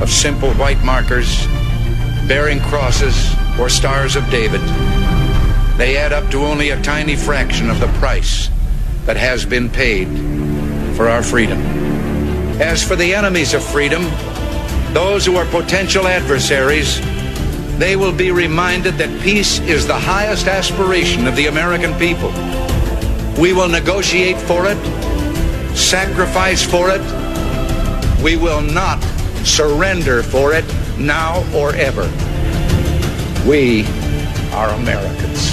of simple white markers bearing crosses or stars of David, they add up to only a tiny fraction of the price that has been paid for our freedom. As for the enemies of freedom, those who are potential adversaries, they will be reminded that peace is the highest aspiration of the American people. We will negotiate for it, sacrifice for it. We will not surrender for it now or ever. We are Americans.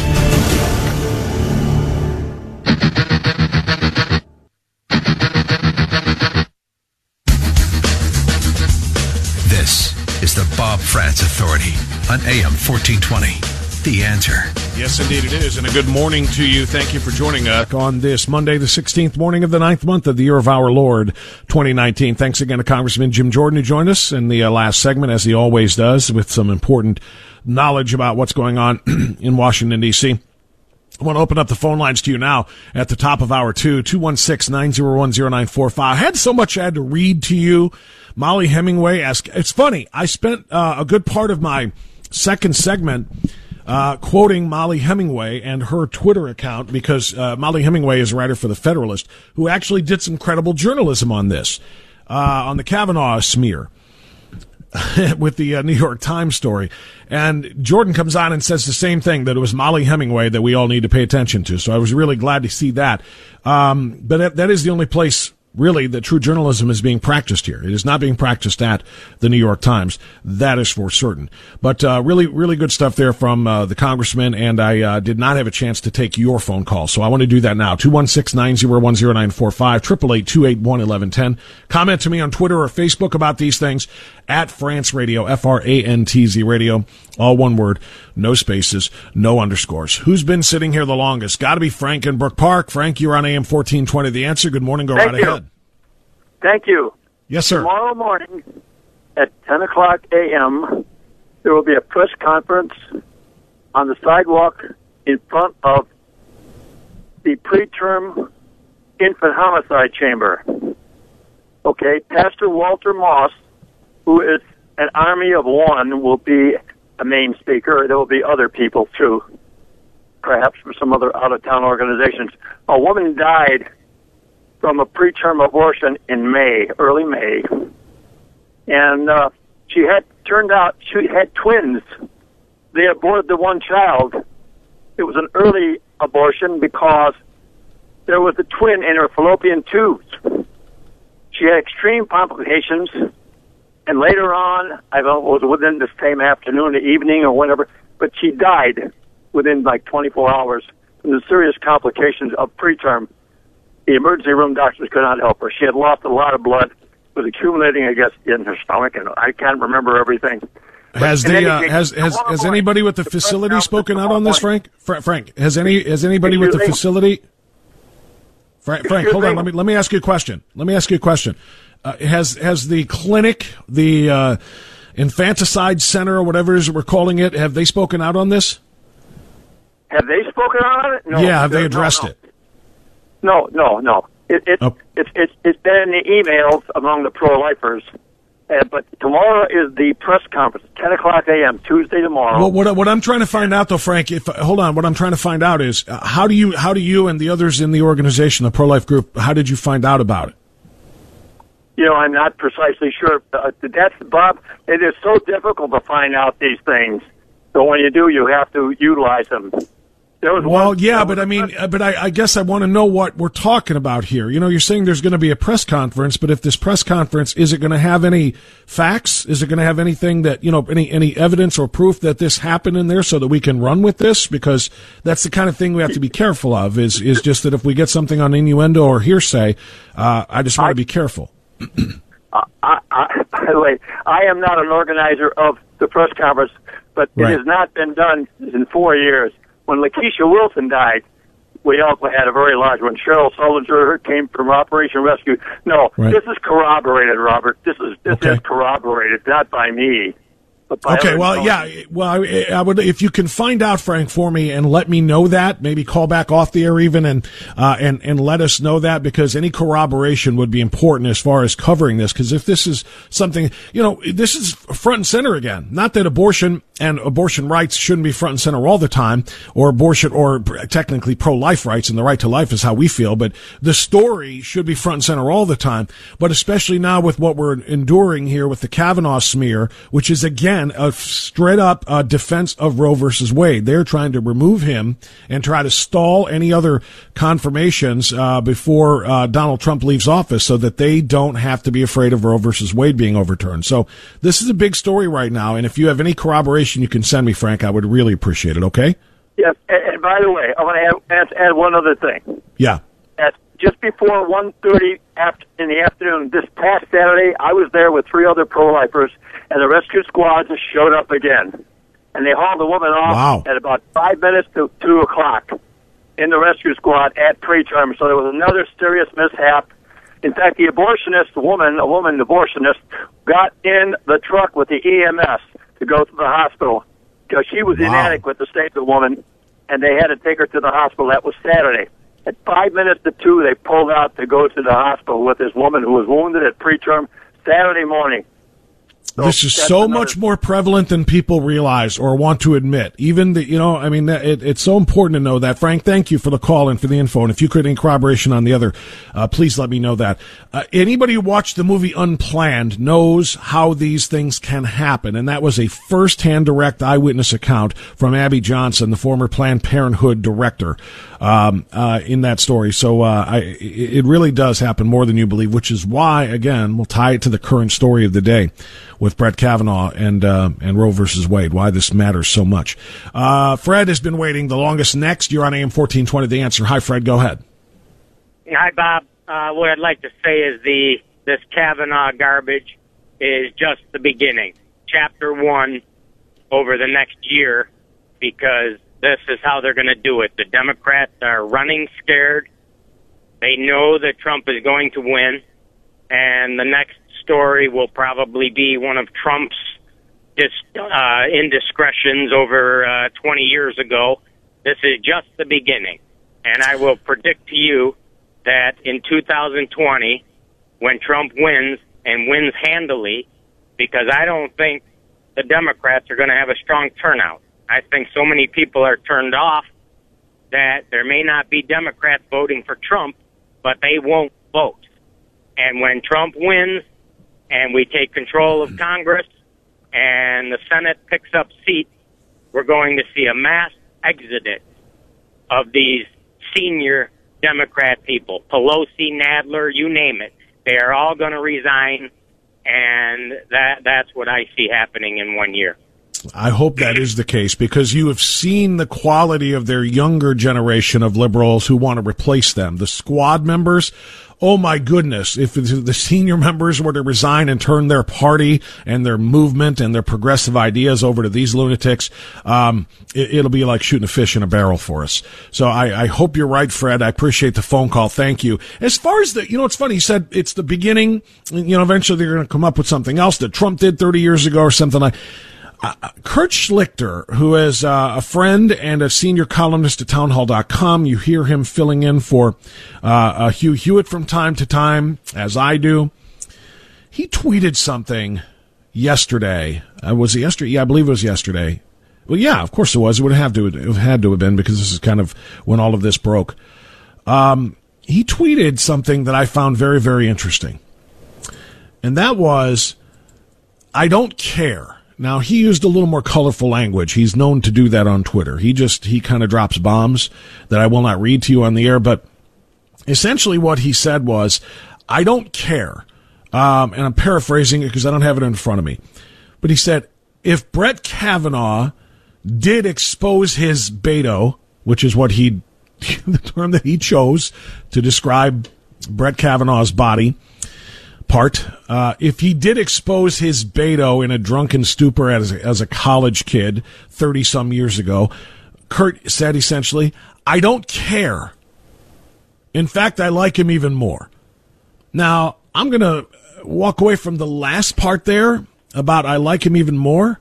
This is the Bob Frantz Authority on AM 1420. The answer. Yes, indeed it is. And a good morning to you. Thank you for joining us on this Monday, the 16th morning of the ninth month of the year of our Lord, 2019. Thanks again to Congressman Jim Jordan who joined us in the uh, last segment, as he always does, with some important knowledge about what's going on in Washington, D.C. I want to open up the phone lines to you now at the top of hour two, 216-901-0945. I had so much I had to read to you. Mollie Hemingway asked, it's funny. I spent uh, a good part of my second segment uh, quoting Mollie Hemingway and her Twitter account because uh, Mollie Hemingway is a writer for the Federalist who actually did some credible journalism on this, uh, on the Kavanaugh smear. with the uh, New York Times story. And Jordan comes on and says the same thing that it was Mollie Hemingway that we all need to pay attention to. So I was really glad to see that. Um, but that, that is the only place really that true journalism is being practiced here. It is not being practiced at the New York Times. That is for certain. But uh, really, really good stuff there from uh, the congressman. And I uh, did not have a chance to take your phone call, so I want to do that now. 216-901-0945, 888 Comment to me on Twitter or Facebook about these things at Frantz Radio, F R A N T Z Radio, all one word, no spaces, no underscores. Who's been sitting here the longest? Got to be Frank in Brook Park. Frank, you're on AM fourteen twenty. The answer. Good morning. Go Thank right you. ahead. Thank you. Yes, sir. Tomorrow morning at 10 o'clock a.m., there will be a press conference on the sidewalk in front of the preterm infant homicide chamber. Okay, Pastor Walter Moss, who is an army of one, will be a main speaker. There will be other people too, perhaps from some other out of town organizations. A woman died from a preterm abortion in May, early May, and uh, she had turned out she had twins. They aborted the one child. It was an early abortion because there was a twin in her fallopian tubes. She had extreme complications, and later on, I don't know, it was within the same afternoon, or evening, or whatever, but she died within like 24 hours from the serious complications of preterm the emergency room doctors could not help her. She had lost a lot of blood, was accumulating, I guess, in her stomach, and I can't remember everything. Has the uh, case, has has, has anybody with the the facility spoken out on this. Frank? Fra- Frank, has any has anybody with the me? facility? Frank, Frank, Excuse hold on. me? Let me let me ask you a question. Let me ask you a question. Uh, has has the clinic, the uh, infanticide center, or whatever it is we're calling it, have they spoken out on this? Have they spoken out on it? No. yeah, have they No, addressed no. it? No, no, no. It, it, Oh. it's it's it's been in the emails among the pro-lifers. Uh, but tomorrow is the press conference, 10 o'clock a.m., Tuesday tomorrow. Well, what, what I'm trying to find out, though, Frank, if hold on, what I'm trying to find out is uh, how do you how do you and the others in the organization, the pro life group, how did you find out about it? You know, I'm not precisely sure. Uh, that's Bob. It is so difficult to find out these things. So when you do, you have to utilize them. Well, one, yeah, but I mean, but I, I guess I want to know what we're talking about here. You know, you're saying there's going to be a press conference, but if this press conference is it going to have any facts? Is it going to have anything that you know, any any evidence or proof that this happened in there, so that we can run with this? Because that's the kind of thing we have to be careful of. Is is just that if we get something on innuendo or hearsay, uh, I just want to be careful. I, I, by the way, I am not an organizer of the press conference, but right. it has not been done in four years when Lakisha Wilson died, we also had a very large one. Cheryl Sullinger came from Operation Rescue. No, right. this is corroborated, Robert. This is this okay. is corroborated, not by me. Okay, well, yeah, well, I, I, would if you can find out, Frank, for me and let me know that. Maybe call back off the air even and uh, and and let us know that because any corroboration would be important as far as covering this. Because if this is something, you know, this is front and center again. Not that abortion and abortion rights shouldn't be front and center all the time, or abortion or technically pro-life rights and the right to life is how we feel. But the story should be front and center all the time. But especially now with what we're enduring here with the Kavanaugh smear, which is again again, a straight up uh, defense of Roe versus Wade. They're trying to remove him and try to stall any other confirmations uh, before uh, Donald Trump leaves office so that they don't have to be afraid of Roe versus Wade being overturned. So this is a big story right now. And if you have any corroboration you can send me, Frank, I would really appreciate it. Okay? Yes. And, and by the way, I want to add, add, add one other thing. Yeah. At just before 1.30 after, in the afternoon this past Saturday, I was there with three other pro-lifers – and the rescue squad just showed up again. And they hauled the woman off wow. at about five minutes to two o'clock in the rescue squad at preterm. So there was another serious mishap. In fact, the abortionist woman, a woman abortionist, got in the truck with the EMS to go to the hospital because she was wow. inadequate to save the woman, and they had to take her to the hospital. That was Saturday. At five minutes to two, they pulled out to go to the hospital with this woman who was wounded at preterm Saturday morning. So this is so another... much more prevalent than people realize or want to admit. Even the, you know, I mean, it, it's so important to know that. Frank, thank you for the call and for the info. And if you could any corroboration on the other, uh, please let me know that. Uh, anybody who watched the movie Unplanned knows how these things can happen. And that was a first-hand direct eyewitness account from Abby Johnson, the former Planned Parenthood director, um, uh, in that story. So, uh, I, it really does happen more than you believe, which is why, again, we'll tie it to the current story of the day with Brett Kavanaugh and uh, and Roe versus Wade. Why this matters so much. Uh, Fred has been waiting the longest. Next, you're on AM 1420. The answer. Hi, Fred. Go ahead. Hi, Bob. Uh, what I'd like to say is the this Kavanaugh garbage is just the beginning. Chapter one over the next year, because this is how they're going to do it. The Democrats are running scared. They know that Trump is going to win, and the next story will probably be one of Trump's dis, uh, indiscretions over uh, 20 years ago. This is just the beginning. And I will predict to you that in 2020, when Trump wins and wins handily, because I don't think the Democrats are going to have a strong turnout. I think so many people are turned off that there may not be Democrats voting for Trump, but they won't vote. And when Trump wins and we take control of hmm. Congress and the Senate picks up seats, we're going to see a mass exodus of these senior Democrat people. Pelosi, Nadler, you name it. They are all going to resign, and that that's what I see happening in one year. I hope that is the case because you have seen the quality of their younger generation of liberals who want to replace them. The squad members, oh my goodness, if the senior members were to resign and turn their party and their movement and their progressive ideas over to these lunatics, um, it, will be like shooting a fish in a barrel for us. So I, I, hope you're right, Fred. I appreciate the phone call. Thank you. As far as the, you know, it's funny. You said it's the beginning. You know, eventually they're going to come up with something else that Trump did 30 years ago or something like uh, Kurt Schlichter, who is uh, a friend and a senior columnist at townhall.com, you hear him filling in for uh, uh, Hugh Hewitt from time to time, as I do. He tweeted something yesterday. Uh, was it yesterday? Yeah, I believe it was yesterday. Well, yeah, of course it was. It would have to have had to have been because this is kind of when all of this broke. Um, he tweeted something that I found very, very interesting. and that was, I don't care. Now he used a little more colorful language. He's known to do that on Twitter. He just he kind of drops bombs that I will not read to you on the air, but essentially what he said was, I don't care. Um, and I'm paraphrasing it because I don't have it in front of me. But he said, if Brett Kavanaugh did expose his Beto, which is what he, the term that he chose to describe Brett Kavanaugh's body part, uh, if he did expose his Beto in a drunken stupor as a, as a college kid 30 some years ago, Kurt said essentially, I don't care. In fact, I like him even more. Now, I'm going to walk away from the last part there about I like him even more.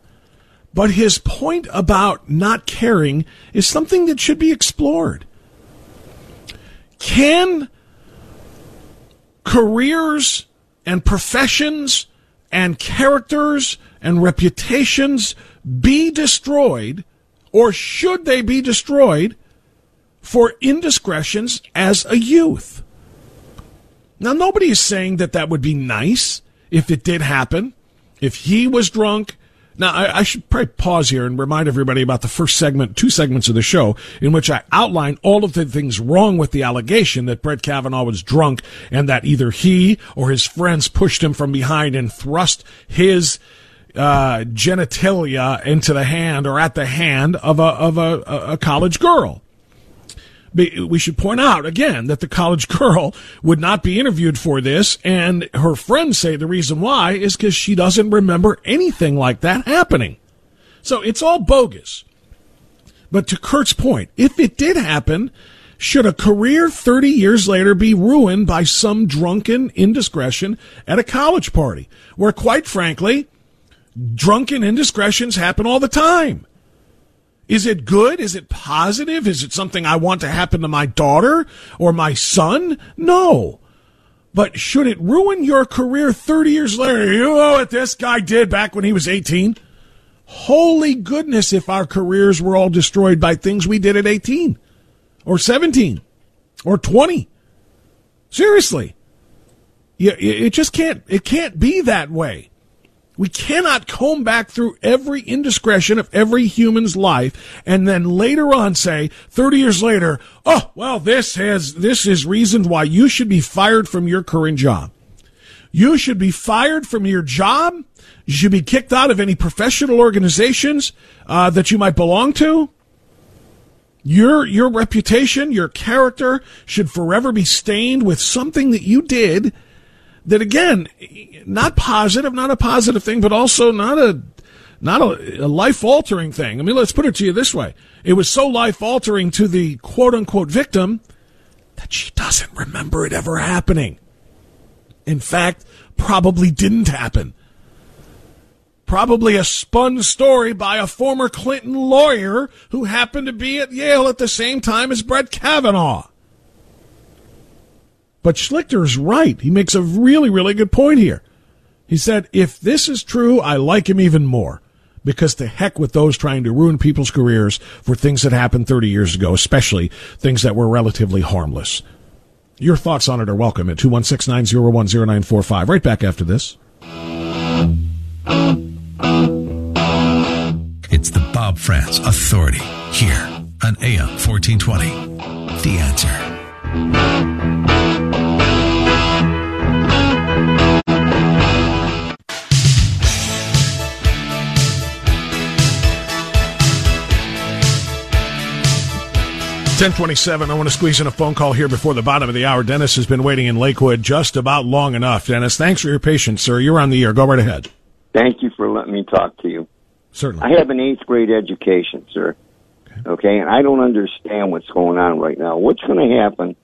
But his point about not caring is something that should be explored. Can careers and professions and characters and reputations be destroyed, or should they be destroyed for indiscretions as a youth? Now, nobody is saying that that would be nice if it did happen. If he was drunk now, I, I, should probably pause here and remind everybody about the first segment, two segments of the show, in which I outline all of the things wrong with the allegation that Brett Kavanaugh was drunk and that either he or his friends pushed him from behind and thrust his uh, genitalia into the hand or at the hand of a of a, a college girl we should point out again that the college girl would not be interviewed for this, and her friends say the reason why is because she doesn't remember anything like that happening. So it's all bogus. But to Kurt's point, if it did happen, should a career 30 years later be ruined by some drunken indiscretion at a college party, where quite frankly, drunken indiscretions happen all the time? Is it good? Is it positive? Is it something I want to happen to my daughter or my son? No. But should it ruin your career 30 years later? You know what this guy did back when he was 18? Holy goodness, if our careers were all destroyed by things we did at 18 or 17 or 20. Seriously. it just can't, it can't be that way. We cannot comb back through every indiscretion of every human's life and then later on say, 30 years later, oh, well, this has, this is reasons why you should be fired from your current job. You should be fired from your job. You should be kicked out of any professional organizations uh, that you might belong to. Your your reputation, your character should forever be stained with something that you did that again, not positive, not a positive thing, but also not a not a, a life altering thing. I mean, let's put it to you this way: it was so life altering to the quote unquote victim that she doesn't remember it ever happening. In fact, probably didn't happen. Probably a spun story by a former Clinton lawyer who happened to be at Yale at the same time as Brett Kavanaugh. But Schlichter's right. He makes a really, really good point here. He said, if this is true, I like him even more. Because to heck with those trying to ruin people's careers for things that happened 30 years ago, especially things that were relatively harmless. Your thoughts on it are welcome at 216 901 0945. Right back after this. It's the Bob Frantz Authority here on AM 1420. The answer. 1027. I want to squeeze in a phone call here before the bottom of the hour. Dennis has been waiting in Lakewood just about long enough. Dennis, thanks for your patience, sir. You're on the air. Go right ahead. Thank you for letting me talk to you. Certainly. I have an eighth grade education, sir. Okay. okay, and I don't understand what's going on right now. What's going to happen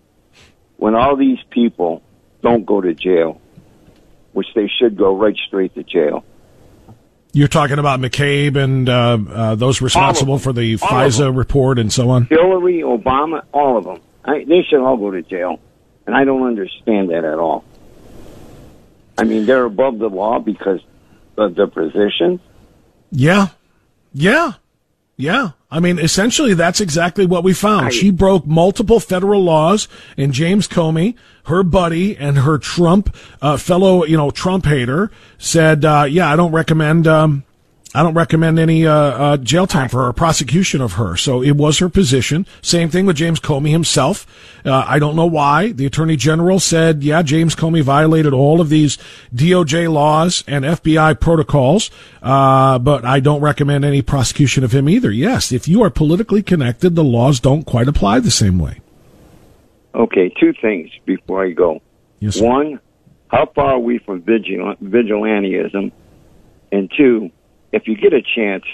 when all these people don't go to jail, which they should go right straight to jail? You're talking about McCabe and uh, uh, those responsible for the all FISA report and so on? Hillary, Obama, all of them. I, they should all go to jail. And I don't understand that at all. I mean, they're above the law because of their position. Yeah. Yeah. Yeah. I mean, essentially, that's exactly what we found. I- she broke multiple federal laws, and James Comey, her buddy and her Trump uh, fellow, you know, Trump hater, said, uh, "Yeah, I don't recommend." Um, I don't recommend any uh, uh, jail time for her, prosecution of her. So it was her position. Same thing with James Comey himself. Uh, I don't know why. The Attorney General said, yeah, James Comey violated all of these DOJ laws and FBI protocols, uh, but I don't recommend any prosecution of him either. Yes, if you are politically connected, the laws don't quite apply the same way. Okay, two things before I go. Yes. One, how far are we from vigil- vigilantism? And two, if you get a chance,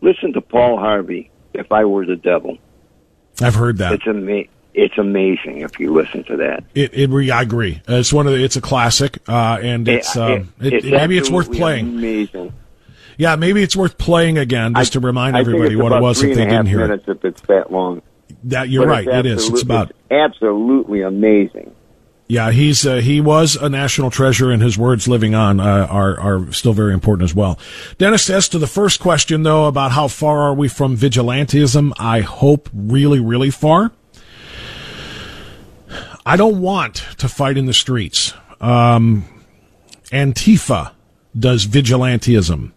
listen to Paul Harvey. If I were the devil, I've heard that. it's ama- It's amazing if you listen to that. It, it, I agree. Uh, It's one of the, it's a classic, uh, and it's, It- um, it, it's it- maybe it's worth playing. Amazing. Yeah, maybe it's worth playing again just to remind I everybody what it was if they and a half didn't hear it. minutes if it's that long. That you're But right. It is. It's about it's absolutely amazing. Yeah. He's uh, he was a national treasure, and his words living on uh, are are still very important as well. Dennis, as to the first question though about how far are we from vigilantism, I hope really really far. I don't want to fight in the streets. Um, Antifa does vigilantism.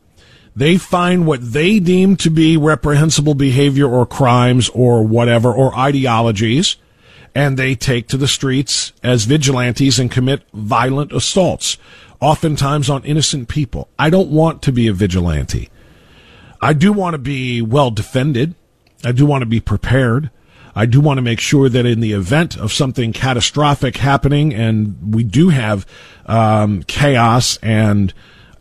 They find what they deem to be reprehensible behavior or crimes or whatever or ideologies, and they take to the streets as vigilantes and commit violent assaults, oftentimes on innocent people. I don't want to be a vigilante. I do want to be well defended. I do want to be prepared. I do want to make sure that in the event of something catastrophic happening, and we do have um, chaos and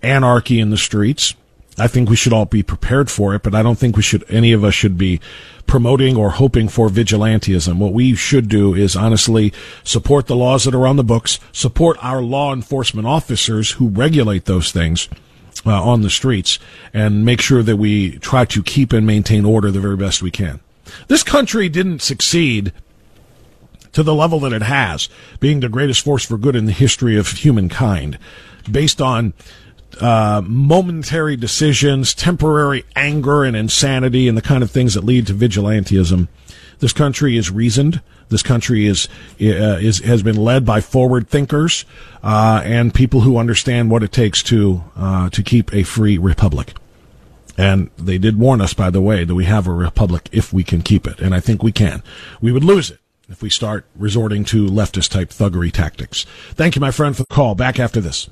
anarchy in the streets, I think we should all be prepared for it. But I don't think we should. Any of us should be promoting or hoping for vigilantism. What we should do is honestly support the laws that are on the books, support our law enforcement officers who regulate those things uh, on the streets and make sure that we try to keep and maintain order the very best we can. This country didn't succeed to the level that it has, being the greatest force for good in the history of humankind, based on uh, momentary decisions, temporary anger and insanity, and the kind of things that lead to vigilantism. This country is reasoned. This country is uh, is has been led by forward thinkers uh, and people who understand what it takes to uh, to keep a free republic. And they did warn us, by the way, that we have a republic if we can keep it, and I think we can. We would lose it if we start resorting to leftist type thuggery tactics. Thank you, my friend, for the call. Back after this.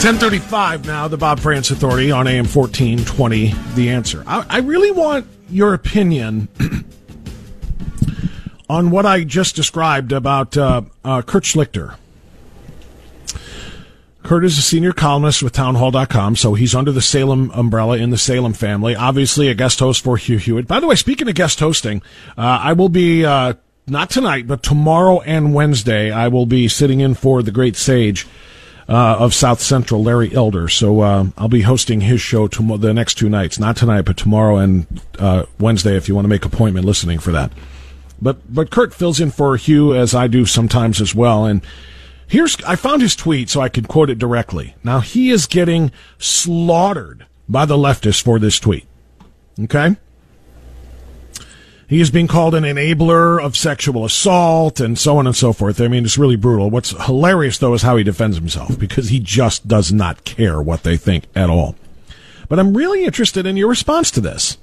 Ten thirty-five now. The Bob Frantz Authority on AM fourteen twenty. The answer. I, I really want your opinion on what I just described about uh, uh, Kurt Schlichter. Kurt is a senior columnist with townhall.com, so he's under the Salem umbrella in the Salem family. Obviously, a guest host for Hugh Hewitt. By the way, speaking of guest hosting, uh, I will be, uh, not tonight, but tomorrow and Wednesday, I will be sitting in for the great sage uh, of South Central, Larry Elder. So uh, I'll be hosting his show tom- the next two nights, not tonight, but tomorrow and uh, Wednesday. If you want to make appointment, listening for that. But but Kurt fills in for Hugh as I do sometimes as well. And here's I found his tweet so I could quote it directly. Now he is getting slaughtered by the leftists for this tweet. Okay. He is being called an enabler of sexual assault and so on and so forth. I mean, it's really brutal. What's hilarious, though, is how he defends himself because he just does not care what they think at all. But I'm really interested in your response to this.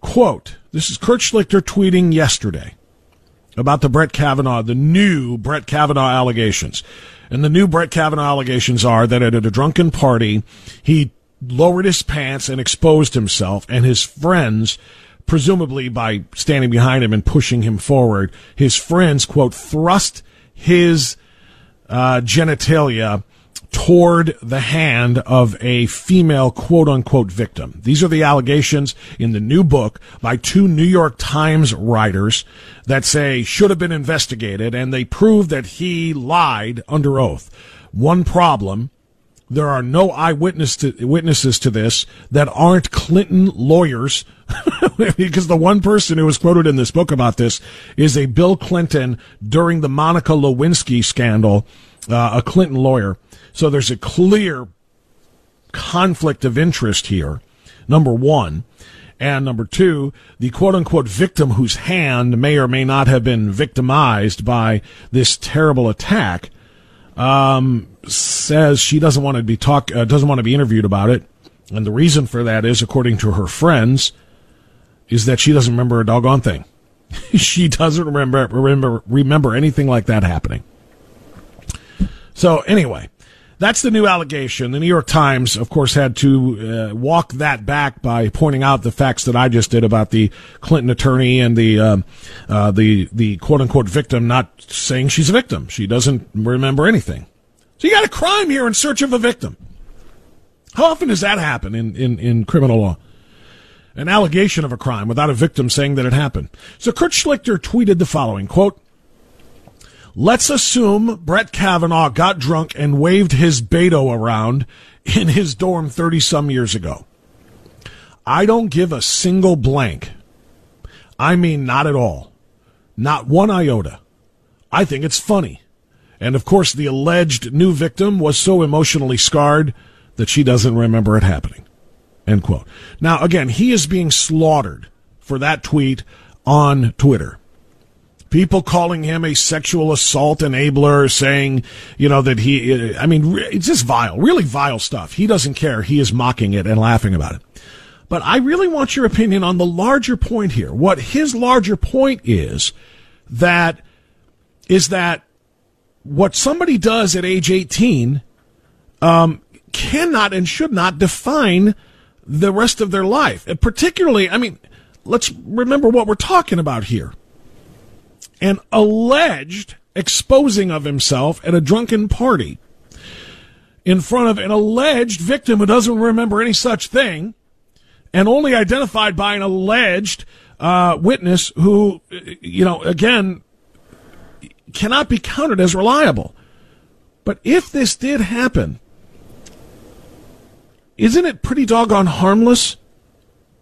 Quote, this is Kurt Schlichter tweeting yesterday about the Brett Kavanaugh, the new Brett Kavanaugh allegations. And the new Brett Kavanaugh allegations are that at a drunken party, he lowered his pants and exposed himself, and his friends, presumably by standing behind him and pushing him forward, his friends, quote, thrust his uh, genitalia toward the hand of a female quote unquote victim. These are the allegations in the new book by two New York Times writers that say should have been investigated and they prove that he lied under oath. One problem There are no eyewitness to, witnesses to this that aren't Clinton lawyers, because the one person who was quoted in this book about this is a Bill Clinton during the Monica Lewinsky scandal, uh, a Clinton lawyer. So there's a clear conflict of interest here. Number one. And number two, the quote unquote victim whose hand may or may not have been victimized by this terrible attack um, says she doesn't want to be talk uh, doesn't want to be interviewed about it, and the reason for that is, according to her friends, is that she doesn't remember a doggone thing. she doesn't remember remember remember anything like that happening. So anyway, that's the new allegation. The New York Times, of course, had to uh, walk that back by pointing out the facts that I just did about the Clinton attorney and the uh, uh, the the quote unquote victim not saying she's a victim. She doesn't remember anything. So you got a crime here in search of a victim. How often does that happen in, in, in criminal law? An allegation of a crime without a victim saying that it happened. So Kurt Schlichter tweeted the following quote, Let's assume Brett Kavanaugh got drunk and waved his Beto around in his dorm 30 some years ago. I don't give a single blank. I mean, not at all. Not one iota. I think it's funny. And of course, the alleged new victim was so emotionally scarred that she doesn't remember it happening. End quote. Now, again, he is being slaughtered for that tweet on Twitter people calling him a sexual assault enabler, saying, you know, that he, I mean, it's just vile, really vile stuff. He doesn't care. He is mocking it and laughing about it. But I really want your opinion on the larger point here. What his larger point is that, is that what somebody does at age 18, um, cannot and should not define the rest of their life. And particularly, I mean, let's remember what we're talking about here an alleged exposing of himself at a drunken party in front of an alleged victim who doesn't remember any such thing and only identified by an alleged uh, witness who, you know, again, cannot be counted as reliable. But if this did happen, isn't it pretty doggone harmless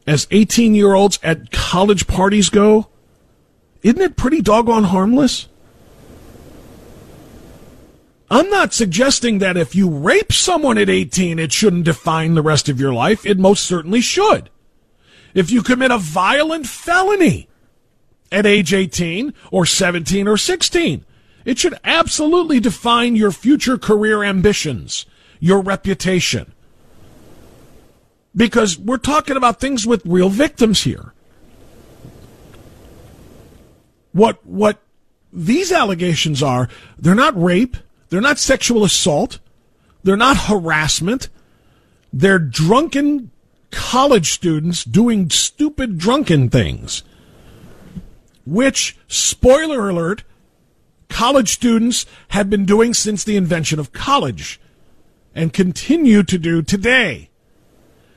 as 18 year olds at college parties go? Isn't it pretty doggone harmless? I'm not suggesting that if you rape someone at 18, it shouldn't define the rest of your life. It most certainly should. If you commit a violent felony at age 18 or 17 or 16, it should absolutely define your future career ambitions, your reputation. Because we're talking about things with real victims here what what these allegations are they're not rape they're not sexual assault they're not harassment. They're drunken college students doing stupid drunken things which spoiler alert college students have been doing since the invention of college and continue to do today.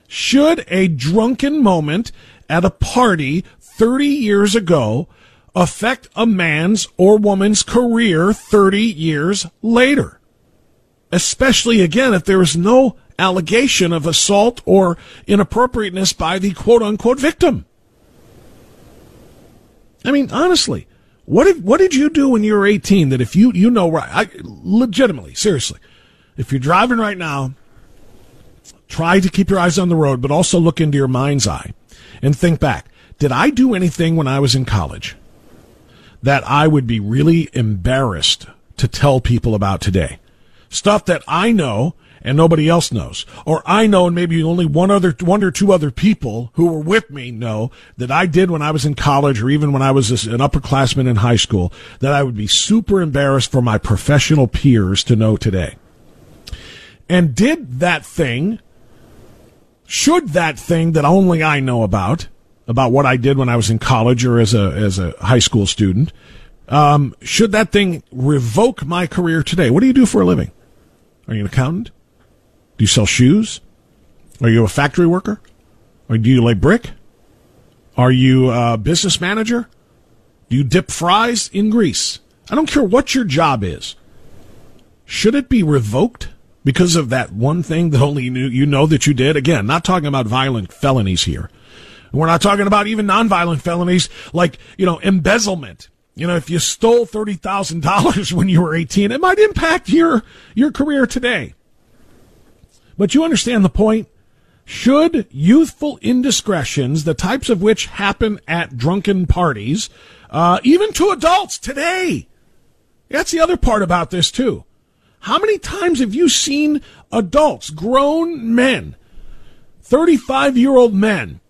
Should a drunken moment at a party 30 years ago affect a man's or woman's career 30 years later. Especially again if there is no allegation of assault or inappropriateness by the quote unquote victim. I mean, honestly, what did, what did you do when you were 18 that if you, you know, right, I, legitimately, seriously, if you're driving right now, try to keep your eyes on the road, but also look into your mind's eye and think back. Did I do anything when I was in college? That I would be really embarrassed to tell people about today. Stuff that I know and nobody else knows. Or I know and maybe only one other, one or two other people who were with me know that I did when I was in college or even when I was an upperclassman in high school that I would be super embarrassed for my professional peers to know today. And did that thing, should that thing that only I know about, about what I did when I was in college or as a as a high school student. Um, should that thing revoke my career today? What do you do for a living? Are you an accountant? Do you sell shoes? Are you a factory worker? Or do you lay brick? Are you a business manager? Do you dip fries in grease? I don't care what your job is. Should it be revoked because of that one thing that only you, you know that you did. Again, not talking about violent felonies here. We're not talking about even nonviolent felonies like, you know, embezzlement. You know, if you stole $30,000 when you were 18, it might impact your, your career today. But you understand the point? Should youthful indiscretions, the types of which happen at drunken parties, uh, even to adults today, that's the other part about this too. How many times have you seen adults, grown men, 35 year old men,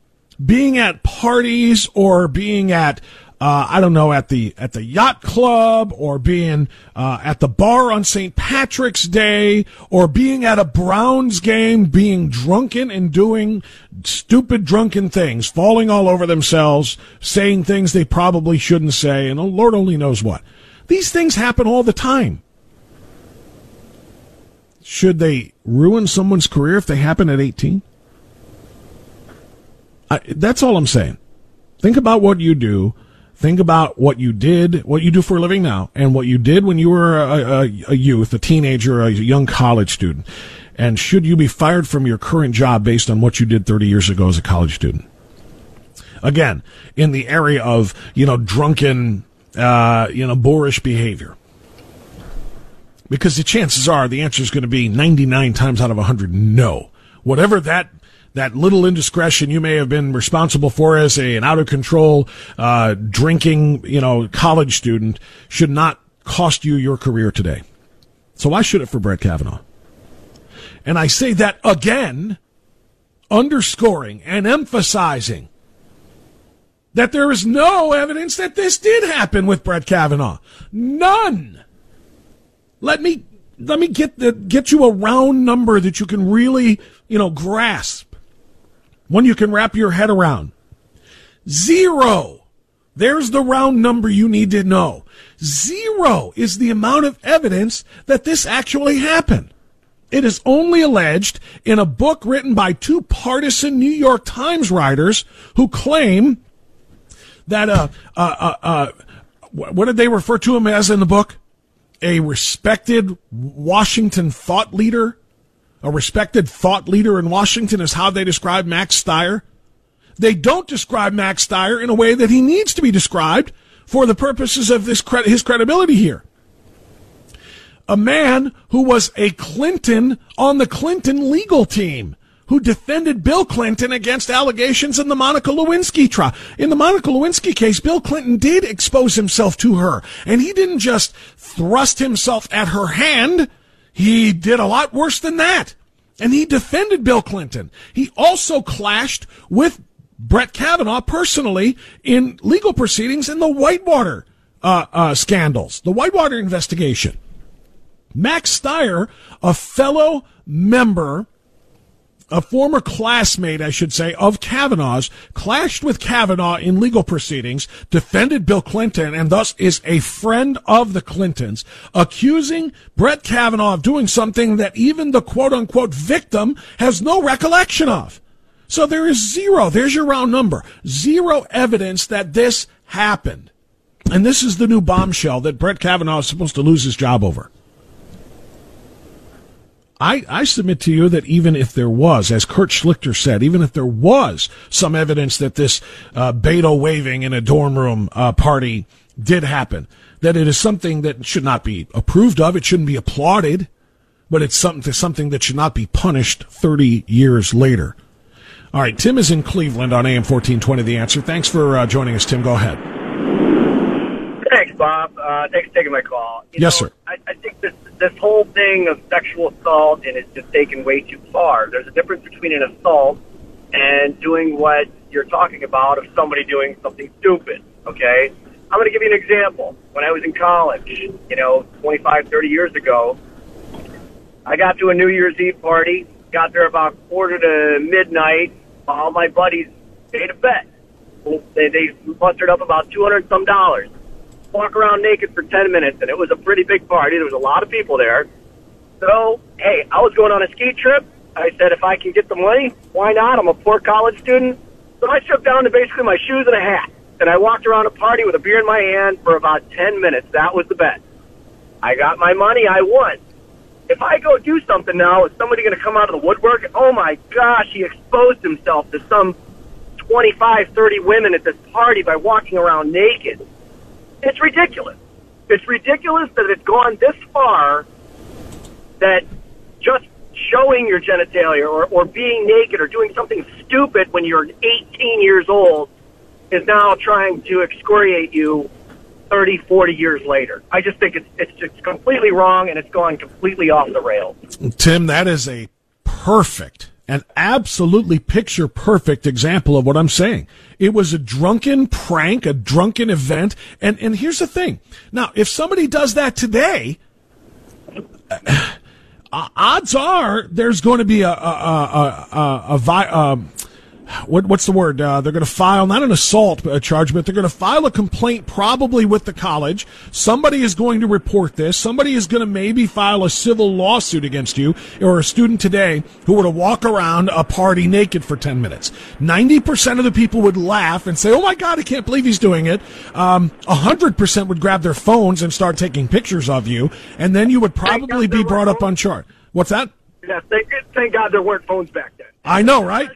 being at parties or being at uh, I don't know at the at the yacht club or being uh, at the bar on St. Patrick's Day or being at a Browns game, being drunken and doing stupid drunken things, falling all over themselves, saying things they probably shouldn't say, and the Lord only knows what. These things happen all the time. Should they ruin someone's career if they happen at 18? I, that's all I'm saying. Think about what you do. Think about what you did, what you do for a living now, and what you did when you were a, a, a youth, a teenager, a young college student. And should you be fired from your current job based on what you did 30 years ago as a college student? Again, in the area of, you know, drunken, uh, you know, boorish behavior. Because the chances are the answer is going to be 99 times out of 100 no. Whatever that that little indiscretion you may have been responsible for as a, an out of control uh, drinking, you know, college student should not cost you your career today. So why should it for Brett Kavanaugh? And I say that again, underscoring and emphasizing that there is no evidence that this did happen with Brett Kavanaugh. None. Let me let me get the get you a round number that you can really, you know, grasp one you can wrap your head around. Zero. There's the round number you need to know. Zero is the amount of evidence that this actually happened. It is only alleged in a book written by two partisan New York Times writers who claim that, uh, uh, uh, uh what did they refer to him as in the book? A respected Washington thought leader a respected thought leader in Washington is how they describe Max Stier. They don't describe Max Stier in a way that he needs to be described for the purposes of this his credibility here. A man who was a Clinton on the Clinton legal team who defended Bill Clinton against allegations in the Monica Lewinsky trial. In the Monica Lewinsky case, Bill Clinton did expose himself to her, and he didn't just thrust himself at her hand. He did a lot worse than that. And he defended Bill Clinton. He also clashed with Brett Kavanaugh personally in legal proceedings in the Whitewater uh, uh, scandals, the Whitewater investigation. Max Stier, a fellow member a former classmate, I should say, of Kavanaugh's, clashed with Kavanaugh in legal proceedings, defended Bill Clinton, and thus is a friend of the Clintons, accusing Brett Kavanaugh of doing something that even the quote unquote victim has no recollection of. So there is zero, there's your round number, zero evidence that this happened. And this is the new bombshell that Brett Kavanaugh is supposed to lose his job over. I, I submit to you that even if there was, as Kurt Schlichter said, even if there was some evidence that this uh, Beto waving in a dorm room uh, party did happen, that it is something that should not be approved of. It shouldn't be applauded, but it's something something that should not be punished 30 years later. All right, Tim is in Cleveland on AM 1420. The answer. Thanks for uh, joining us, Tim. Go ahead. Thanks, Bob. Uh, thanks for taking my call. You yes, know, sir. I, I this whole thing of sexual assault and it's just taken way too far. There's a difference between an assault and doing what you're talking about of somebody doing something stupid. Okay, I'm going to give you an example. When I was in college, you know, 25, 30 years ago, I got to a New Year's Eve party. Got there about quarter to midnight. All my buddies made a bet. They, they mustered up about 200 some dollars walk around naked for 10 minutes, and it was a pretty big party. There was a lot of people there. So, hey, I was going on a ski trip. I said, if I can get the money, why not? I'm a poor college student. So I stripped down to basically my shoes and a hat. And I walked around a party with a beer in my hand for about 10 minutes. That was the bet. I got my money. I won. if I go do something now, is somebody going to come out of the woodwork? Oh my gosh, he exposed himself to some 25, 30 women at this party by walking around naked. It's ridiculous. It's ridiculous that it's gone this far that just showing your genitalia or, or being naked or doing something stupid when you're 18 years old is now trying to excoriate you 30, 40 years later. I just think it's, it's just completely wrong and it's gone completely off the rails. Tim, that is a perfect and absolutely picture perfect example of what I'm saying. It was a drunken prank, a drunken event. And, and here's the thing. Now, if somebody does that today, uh, odds are there's going to be a, a, a, a, a, vi- um, what, what's the word? Uh, they're going to file not an assault uh, charge, but they're going to file a complaint probably with the college. Somebody is going to report this. Somebody is going to maybe file a civil lawsuit against you or a student today who were to walk around a party naked for 10 minutes. 90% of the people would laugh and say, Oh my God, I can't believe he's doing it. Um, 100% would grab their phones and start taking pictures of you. And then you would probably be brought up on charge. What's that? Yeah, thank, thank God there weren't phones back then. I know, right?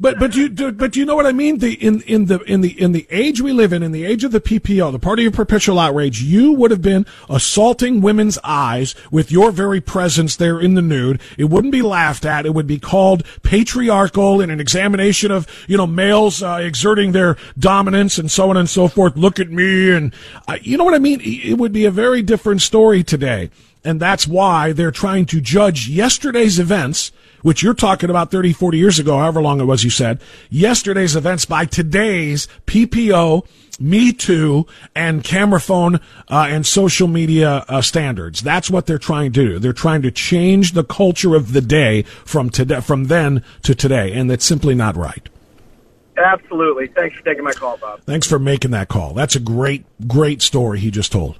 But but you do, but you know what I mean? The in in the in the in the age we live in, in the age of the PPO, the party of perpetual outrage, you would have been assaulting women's eyes with your very presence there in the nude. It wouldn't be laughed at. It would be called patriarchal in an examination of you know males uh, exerting their dominance and so on and so forth. Look at me, and uh, you know what I mean? It would be a very different story today, and that's why they're trying to judge yesterday's events which you're talking about 30, 40 years ago, however long it was you said, yesterday's events by today's PPO, Me Too, and camera phone uh, and social media uh, standards. That's what they're trying to do. They're trying to change the culture of the day from today, from then to today, and that's simply not right. Absolutely. Thanks for taking my call, Bob. Thanks for making that call. That's a great, great story he just told.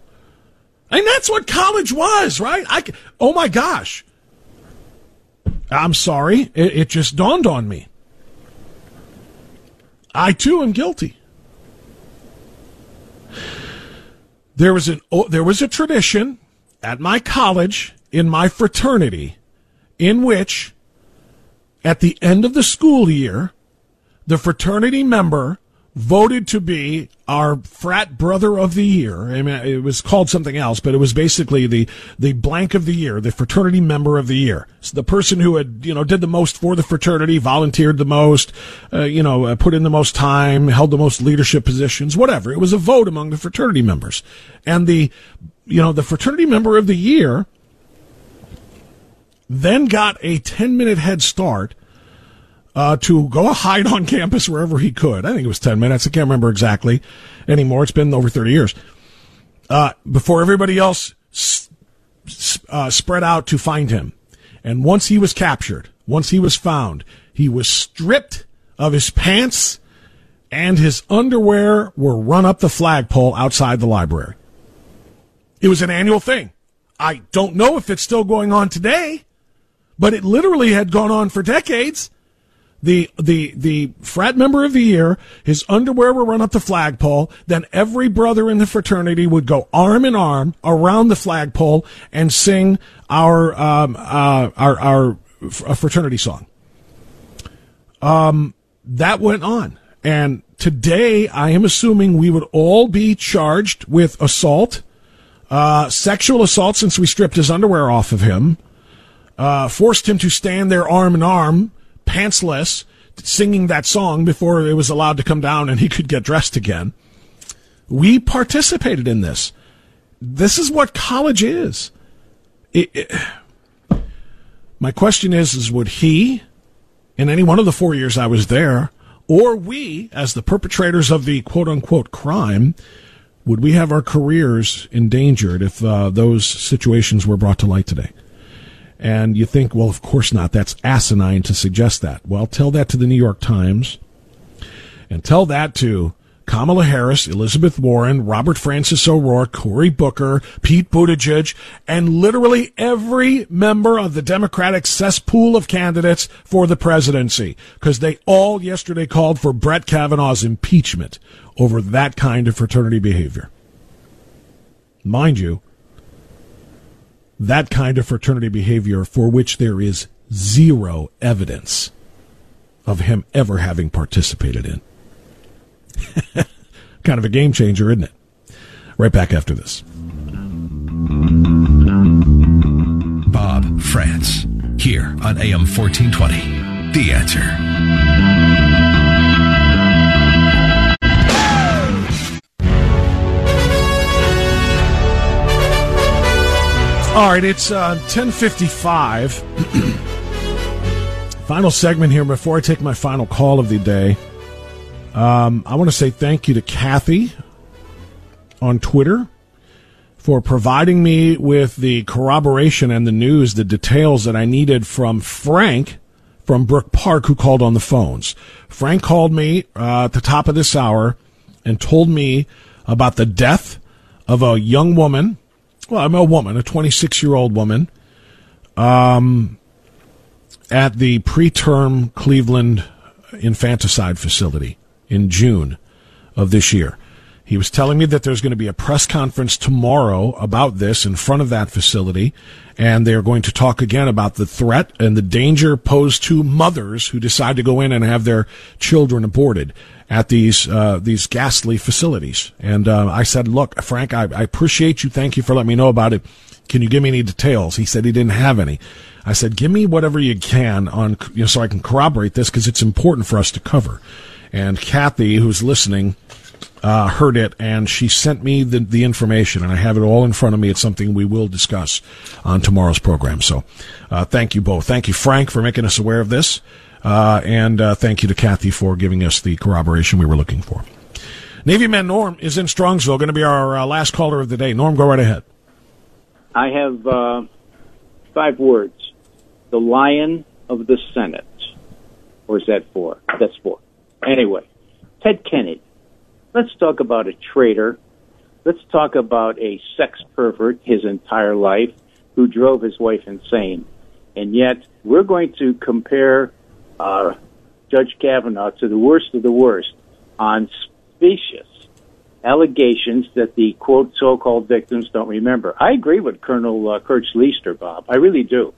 And that's what college was, right? I, oh my gosh. I'm sorry. It, it just dawned on me. I too am guilty. There was an there was a tradition at my college in my fraternity in which at the end of the school year the fraternity member voted to be our frat brother of the year. I mean, it was called something else, but it was basically the, the blank of the year, the fraternity member of the year. So the person who had, you know, did the most for the fraternity, volunteered the most, uh, you know, uh, put in the most time, held the most leadership positions, whatever. It was a vote among the fraternity members. And the, you know, the fraternity member of the year then got a 10 minute head start uh, to go hide on campus wherever he could. I think it was 10 minutes. I can't remember exactly anymore. It's been over 30 years. Uh, before everybody else s- uh, spread out to find him. And once he was captured, once he was found, he was stripped of his pants and his underwear were run up the flagpole outside the library. It was an annual thing. I don't know if it's still going on today, but it literally had gone on for decades the the the frat member of the year, his underwear would run up the flagpole. Then every brother in the fraternity would go arm in arm around the flagpole and sing our um, uh, our our fraternity song. Um, that went on, and today I am assuming we would all be charged with assault, uh, sexual assault, since we stripped his underwear off of him, uh, forced him to stand there arm in arm pantsless singing that song before it was allowed to come down and he could get dressed again. We participated in this. This is what college is. It, it, my question is, is would he, in any one of the four years I was there, or we, as the perpetrators of the quote unquote crime, would we have our careers endangered if uh, those situations were brought to light today? And you think, well, of course not. That's asinine to suggest that. Well, tell that to the New York Times and tell that to Kamala Harris, Elizabeth Warren, Robert Francis O'Rourke, Cory Booker, Pete Buttigieg, and literally every member of the Democratic cesspool of candidates for the presidency. Because they all yesterday called for Brett Kavanaugh's impeachment over that kind of fraternity behavior. Mind you, that kind of fraternity behavior for which there is zero evidence of him ever having participated in. kind of a game changer, isn't it? Right back after this. Bob Frantz, here on AM 1420. The answer. All right, it's uh, 1055. final segment here before I take my final call of the day. Um, I want to say thank you to Kathy on Twitter for providing me with the corroboration and the news, the details that I needed from Frank from Brook Park, who called on the phones. Frank called me uh, at the top of this hour and told me about the death of a young woman well, I'm a woman, a 26 year old woman, um, at the preterm Cleveland infanticide facility in June of this year. He was telling me that there's going to be a press conference tomorrow about this in front of that facility, and they are going to talk again about the threat and the danger posed to mothers who decide to go in and have their children aborted at these uh, these ghastly facilities. And uh, I said, "Look, Frank, I, I appreciate you. Thank you for letting me know about it. Can you give me any details?" He said he didn't have any. I said, "Give me whatever you can on you know so I can corroborate this because it's important for us to cover." And Kathy, who's listening uh, heard it, and she sent me the, the information, and I have it all in front of me. It's something we will discuss on tomorrow's program. So, uh, thank you both. Thank you, Frank, for making us aware of this, uh, and uh, thank you to Kathy for giving us the corroboration we were looking for. Navy man Norm is in Strongsville, going to be our uh, last caller of the day. Norm, go right ahead. I have uh, five words: the Lion of the Senate. Or is that four? That's four. Anyway, Ted Kennedy Let's talk about a traitor. Let's talk about a sex pervert his entire life who drove his wife insane. And yet, we're going to compare uh, Judge Kavanaugh to the worst of the worst on specious allegations that the quote so-called victims don't remember. I agree with Colonel uh, Kurt Schlichter, Bob. I really do.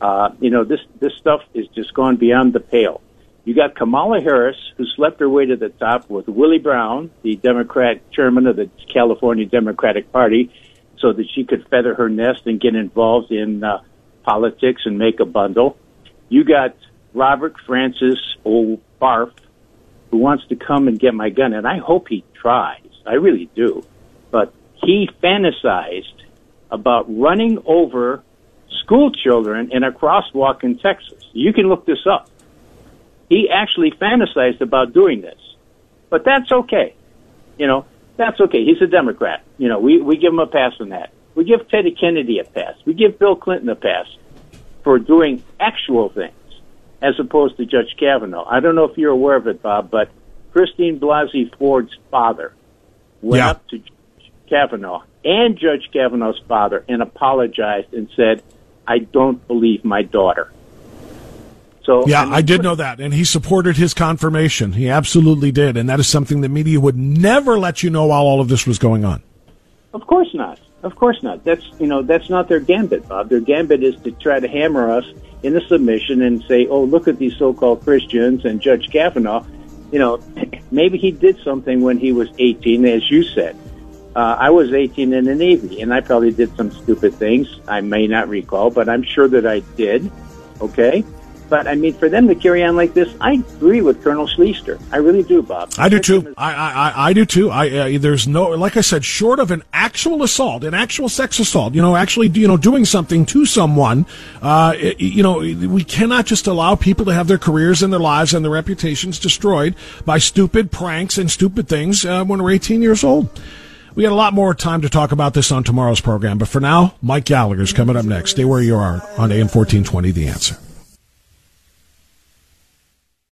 Uh, you know, this this stuff is just gone beyond the pale. You got Kamala Harris, who slept her way to the top with Willie Brown, the Democrat chairman of the California Democratic Party, so that she could feather her nest and get involved in uh, politics and make a bundle. You got Robert Francis O'Barf, who wants to come and get my gun, and I hope he tries. I really do. But he fantasized about running over school children in a crosswalk in Texas. You can look this up. He actually fantasized about doing this. But that's okay. You know, that's okay. He's a Democrat. You know, we, we give him a pass on that. We give Teddy Kennedy a pass. We give Bill Clinton a pass for doing actual things as opposed to Judge Kavanaugh. I don't know if you're aware of it, Bob, but Christine Blasey Ford's father went yeah. up to Judge Kavanaugh and Judge Kavanaugh's father and apologized and said, I don't believe my daughter. So yeah, I, did know that, and he supported his confirmation. He absolutely did, and that is something the media would never let you know while all of this was going on. Of course not. Of course not. That's you know that's not their gambit, Bob. Their gambit is to try to hammer us in a submission and say, "Oh, look at these so-called Christians and Judge Kavanaugh." You know, maybe he did something when he was 18, as you said. Uh, I was 18 in the Navy, and I probably did some stupid things. I may not recall, but I'm sure that I did. Okay, but I mean, for them to carry on like this, I agree with Colonel Schlichter. I really do, Bob. I do too. I, I, I do too. I, uh, there's no, like I said, short of an actual assault, an actual sex assault, you know, actually, you know, doing something to someone, uh, you know, we cannot just allow people to have their careers and their lives and their reputations destroyed by stupid pranks and stupid things uh, when we're 18 years old. We got a lot more time to talk about this on tomorrow's program, but for now, Mike Gallagher's coming up next. Stay where you are on AM 1420, The Answer.